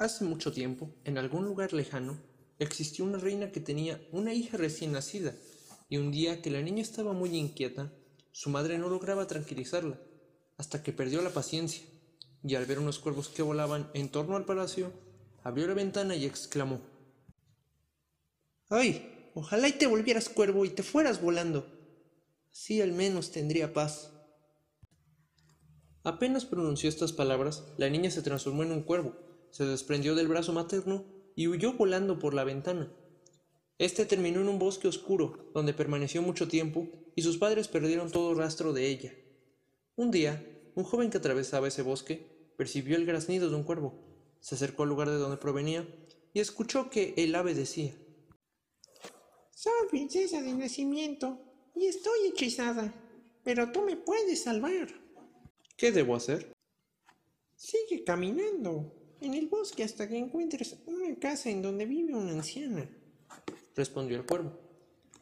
Hace mucho tiempo, en algún lugar lejano, existió una reina que tenía una hija recién nacida, y un día que la niña estaba muy inquieta, su madre no lograba tranquilizarla, hasta que perdió la paciencia, y al ver unos cuervos que volaban en torno al palacio, abrió la ventana y exclamó ¡Ay! Ojalá y te volvieras cuervo y te fueras volando. Así al menos tendría paz. Apenas pronunció estas palabras, la niña se transformó en un cuervo, se desprendió del brazo materno y huyó volando por la ventana. Este terminó en un bosque oscuro, donde permaneció mucho tiempo y sus padres perdieron todo rastro de ella. Un día, un joven que atravesaba ese bosque percibió el graznido de un cuervo, se acercó al lugar de donde provenía y escuchó que el ave decía Soy princesa de nacimiento y estoy hechizada, pero tú me puedes salvar. ¿Qué debo hacer? Sigue caminando en el bosque hasta que encuentres una casa en donde vive una anciana, respondió el cuervo.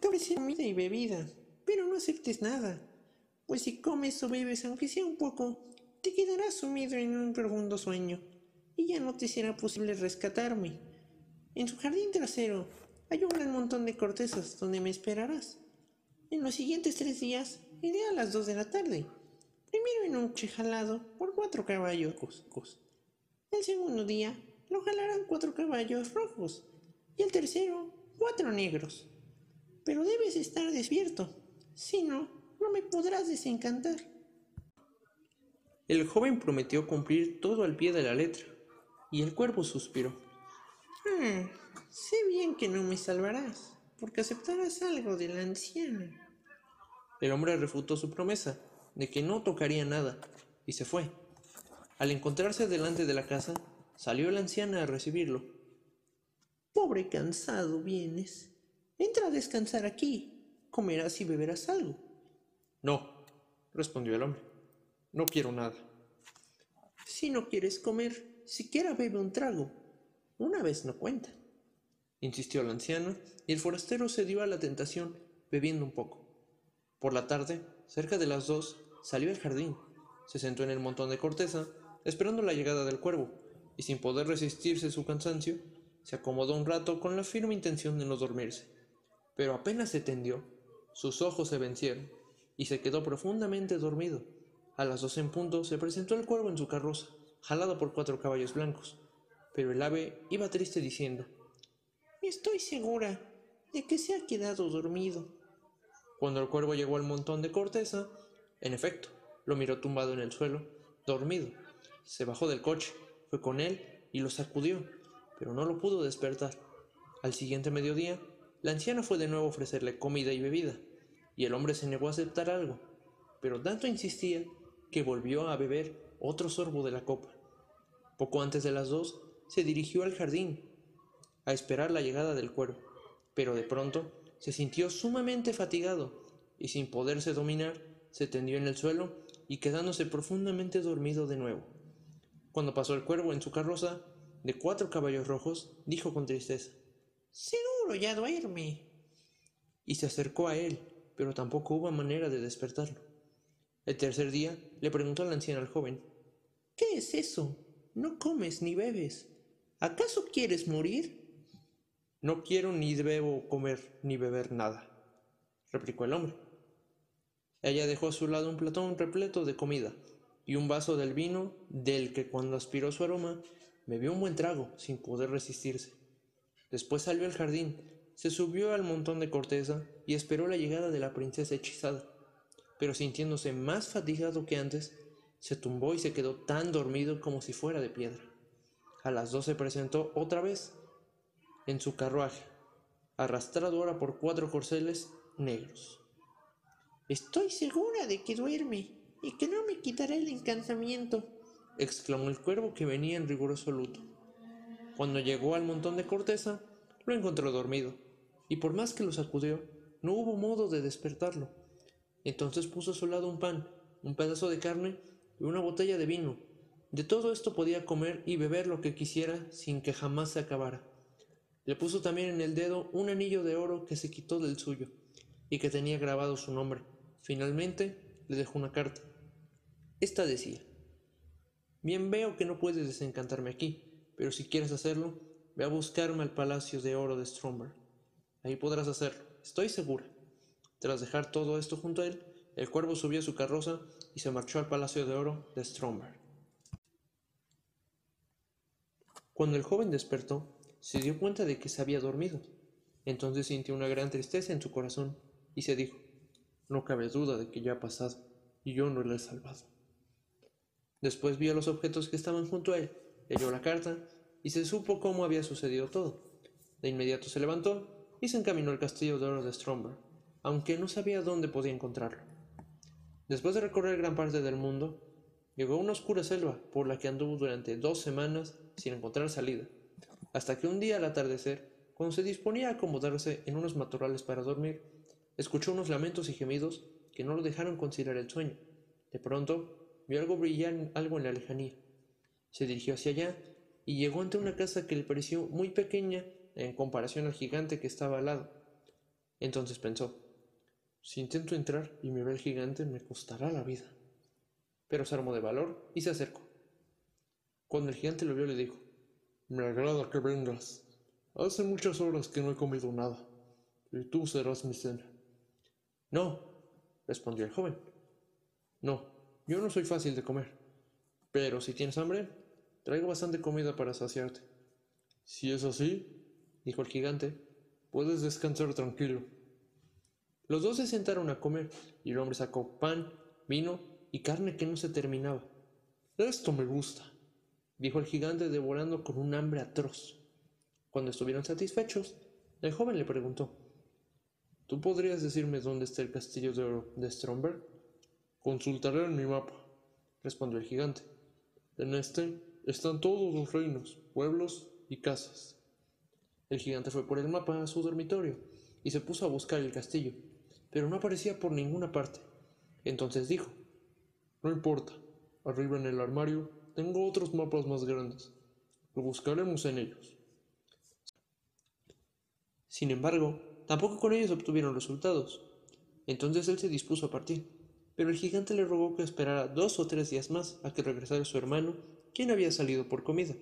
Te comida y bebida, pero no aceptes nada, pues si comes o bebes aunque sea un poco, te quedarás sumido en un profundo sueño y ya no te será posible rescatarme. En su jardín trasero hay un gran montón de cortezas donde me esperarás. En los siguientes tres días iré a las dos de la tarde, primero en un chejalado por cuatro caballos el segundo día lo jalarán cuatro caballos rojos y el tercero cuatro negros. Pero debes estar despierto, si no, no me podrás desencantar. El joven prometió cumplir todo al pie de la letra, y el cuervo suspiró. Ah, sé bien que no me salvarás, porque aceptarás algo de la anciana. El hombre refutó su promesa de que no tocaría nada, y se fue. Al encontrarse delante de la casa, salió la anciana a recibirlo. Pobre cansado vienes. Entra a descansar aquí. Comerás y beberás algo. No, respondió el hombre. No quiero nada. Si no quieres comer, siquiera bebe un trago. Una vez no cuenta. Insistió la anciana, y el forastero se dio a la tentación, bebiendo un poco. Por la tarde, cerca de las dos, salió al jardín, se sentó en el montón de corteza esperando la llegada del cuervo, y sin poder resistirse su cansancio, se acomodó un rato con la firme intención de no dormirse. Pero apenas se tendió, sus ojos se vencieron, y se quedó profundamente dormido. A las dos en punto se presentó el cuervo en su carroza, jalado por cuatro caballos blancos, pero el ave iba triste diciendo Estoy segura de que se ha quedado dormido. Cuando el cuervo llegó al montón de corteza, en efecto, lo miró tumbado en el suelo, dormido, se bajó del coche, fue con él y lo sacudió, pero no lo pudo despertar. Al siguiente mediodía, la anciana fue de nuevo a ofrecerle comida y bebida, y el hombre se negó a aceptar algo, pero tanto insistía que volvió a beber otro sorbo de la copa. Poco antes de las dos, se dirigió al jardín a esperar la llegada del cuervo, pero de pronto se sintió sumamente fatigado y sin poderse dominar, se tendió en el suelo y quedándose profundamente dormido de nuevo. Cuando pasó el cuervo en su carroza, de cuatro caballos rojos, dijo con tristeza, Seguro ya duerme. Y se acercó a él, pero tampoco hubo manera de despertarlo. El tercer día le preguntó la anciana al joven, ¿Qué es eso? No comes ni bebes. ¿Acaso quieres morir? No quiero ni debo comer ni beber nada, replicó el hombre. Ella dejó a su lado un platón repleto de comida, y un vaso del vino del que cuando aspiró su aroma bebió un buen trago sin poder resistirse. Después salió al jardín, se subió al montón de corteza y esperó la llegada de la princesa hechizada. Pero sintiéndose más fatigado que antes, se tumbó y se quedó tan dormido como si fuera de piedra. A las dos se presentó otra vez en su carruaje, arrastrado ahora por cuatro corceles negros. Estoy segura de que duerme, y que no me quitará el encantamiento, exclamó el cuervo que venía en riguroso luto. Cuando llegó al montón de corteza, lo encontró dormido, y por más que lo sacudió, no hubo modo de despertarlo. Entonces puso a su lado un pan, un pedazo de carne y una botella de vino. De todo esto podía comer y beber lo que quisiera sin que jamás se acabara. Le puso también en el dedo un anillo de oro que se quitó del suyo y que tenía grabado su nombre. Finalmente le dejó una carta esta decía, Bien veo que no puedes desencantarme aquí, pero si quieres hacerlo, ve a buscarme al palacio de oro de Stromberg. Ahí podrás hacerlo, estoy segura. Tras dejar todo esto junto a él, el cuervo subió a su carroza y se marchó al palacio de oro de Stromberg. Cuando el joven despertó, se dio cuenta de que se había dormido. Entonces sintió una gran tristeza en su corazón y se dijo, no cabe duda de que ya ha pasado y yo no le he salvado. Después vio los objetos que estaban junto a él, leyó la carta y se supo cómo había sucedido todo. De inmediato se levantó y se encaminó al castillo de oro de Stromberg, aunque no sabía dónde podía encontrarlo. Después de recorrer gran parte del mundo, llegó a una oscura selva por la que anduvo durante dos semanas sin encontrar salida, hasta que un día al atardecer, cuando se disponía a acomodarse en unos matorrales para dormir, escuchó unos lamentos y gemidos que no lo dejaron conciliar el sueño. De pronto, vio algo brillar algo en la lejanía. Se dirigió hacia allá y llegó ante una casa que le pareció muy pequeña en comparación al gigante que estaba al lado. Entonces pensó, si intento entrar y me ve el gigante me costará la vida. Pero se armó de valor y se acercó. Cuando el gigante lo vio le dijo, me agrada que vengas. Hace muchas horas que no he comido nada, y tú serás mi cena. No, respondió el joven. No, yo no soy fácil de comer, pero si tienes hambre, traigo bastante comida para saciarte. Si es así, dijo el gigante, puedes descansar tranquilo. Los dos se sentaron a comer y el hombre sacó pan, vino y carne que no se terminaba. Esto me gusta, dijo el gigante devorando con un hambre atroz. Cuando estuvieron satisfechos, el joven le preguntó, ¿Tú podrías decirme dónde está el castillo de oro de Stromberg? Consultaré en mi mapa, respondió el gigante. En este están todos los reinos, pueblos y casas. El gigante fue por el mapa a su dormitorio y se puso a buscar el castillo, pero no aparecía por ninguna parte. Entonces dijo, No importa, arriba en el armario tengo otros mapas más grandes. Lo buscaremos en ellos. Sin embargo, tampoco con ellos obtuvieron resultados. Entonces él se dispuso a partir, pero el gigante le rogó que esperara dos o tres días más a que regresara su hermano, quien había salido por comida.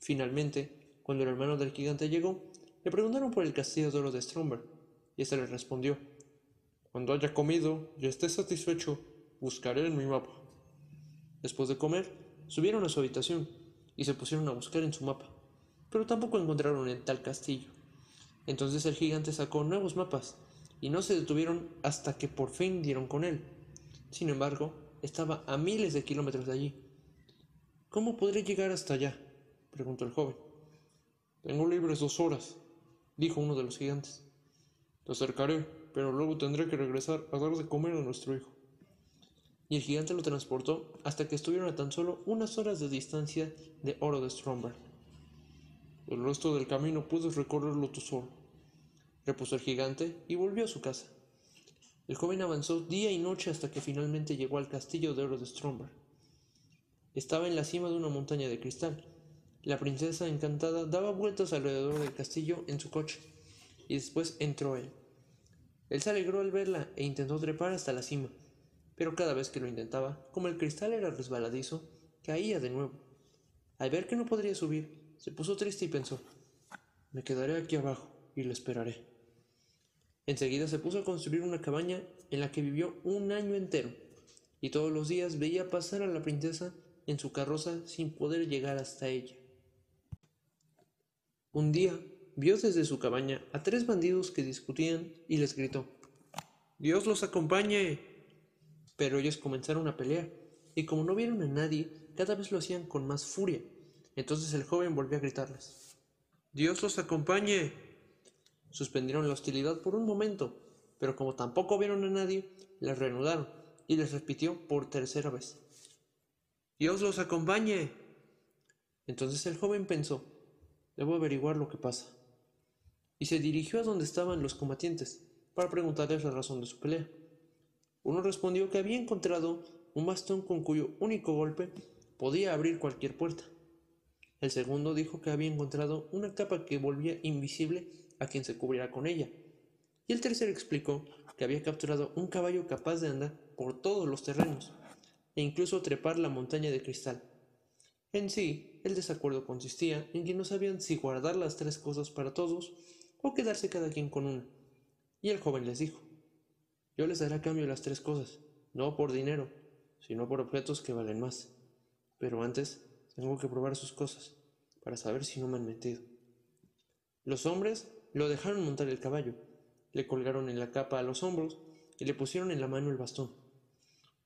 Finalmente, cuando el hermano del gigante llegó, le preguntaron por el castillo de oro de Stromberg, y éste le respondió, Cuando haya comido y esté satisfecho, buscaré en mi mapa. Después de comer, subieron a su habitación y se pusieron a buscar en su mapa, pero tampoco encontraron el tal castillo. Entonces el gigante sacó nuevos mapas, y no se detuvieron hasta que por fin dieron con él. Sin embargo, estaba a miles de kilómetros de allí. ¿Cómo podré llegar hasta allá? preguntó el joven. Tengo libres dos horas, dijo uno de los gigantes. Te acercaré, pero luego tendré que regresar a dar de comer a nuestro hijo. Y el gigante lo transportó hasta que estuvieron a tan solo unas horas de distancia de Oro de Stromberg. El resto del camino puedes recorrerlo tú solo, repuso el gigante y volvió a su casa. El joven avanzó día y noche hasta que finalmente llegó al castillo de Oro de Stromberg. Estaba en la cima de una montaña de cristal, la princesa encantada daba vueltas alrededor del castillo en su coche, y después entró él. Él se alegró al verla e intentó trepar hasta la cima, pero cada vez que lo intentaba, como el cristal era resbaladizo, caía de nuevo. Al ver que no podría subir, se puso triste y pensó, me quedaré aquí abajo y lo esperaré. Enseguida se puso a construir una cabaña en la que vivió un año entero, y todos los días veía pasar a la princesa en su carroza sin poder llegar hasta ella. Un día vio desde su cabaña a tres bandidos que discutían y les gritó, Dios los acompañe. Pero ellos comenzaron a pelear, y como no vieron a nadie, cada vez lo hacían con más furia. Entonces el joven volvió a gritarles, Dios los acompañe. Suspendieron la hostilidad por un momento, pero como tampoco vieron a nadie, les reanudaron y les repitió por tercera vez, Dios los acompañe. Entonces el joven pensó, Debo averiguar lo que pasa. Y se dirigió a donde estaban los combatientes para preguntarles la razón de su pelea. Uno respondió que había encontrado un bastón con cuyo único golpe podía abrir cualquier puerta. El segundo dijo que había encontrado una capa que volvía invisible a quien se cubriera con ella. Y el tercero explicó que había capturado un caballo capaz de andar por todos los terrenos e incluso trepar la montaña de cristal. En sí, el desacuerdo consistía en que no sabían si guardar las tres cosas para todos o quedarse cada quien con una. Y el joven les dijo, yo les daré a cambio las tres cosas, no por dinero, sino por objetos que valen más. Pero antes tengo que probar sus cosas, para saber si no me han mentido. Los hombres lo dejaron montar el caballo, le colgaron en la capa a los hombros y le pusieron en la mano el bastón.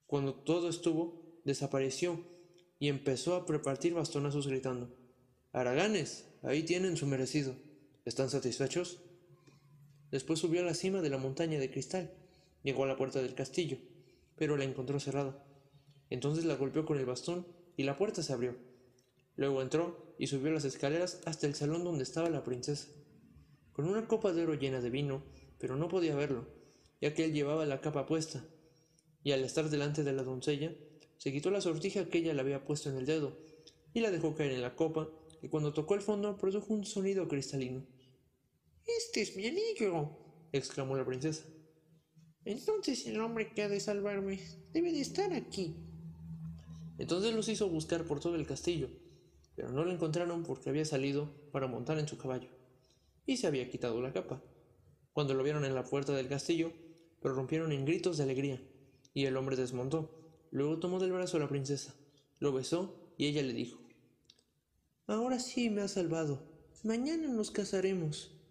Cuando todo estuvo, desapareció y empezó a repartir bastonazos gritando, Araganes, ahí tienen su merecido. ¿Están satisfechos? Después subió a la cima de la montaña de cristal, llegó a la puerta del castillo, pero la encontró cerrada. Entonces la golpeó con el bastón y la puerta se abrió. Luego entró y subió las escaleras hasta el salón donde estaba la princesa, con una copa de oro llena de vino, pero no podía verlo, ya que él llevaba la capa puesta, y al estar delante de la doncella, se quitó la sortija que ella le había puesto en el dedo, y la dejó caer en la copa, y cuando tocó el fondo produjo un sonido cristalino. Este es mi anillo, exclamó la princesa. Entonces el hombre que ha de salvarme debe de estar aquí. Entonces los hizo buscar por todo el castillo, pero no lo encontraron porque había salido para montar en su caballo, y se había quitado la capa. Cuando lo vieron en la puerta del castillo, prorrumpieron en gritos de alegría, y el hombre desmontó. Luego tomó del brazo a la princesa, lo besó y ella le dijo, Ahora sí me has salvado. Mañana nos casaremos.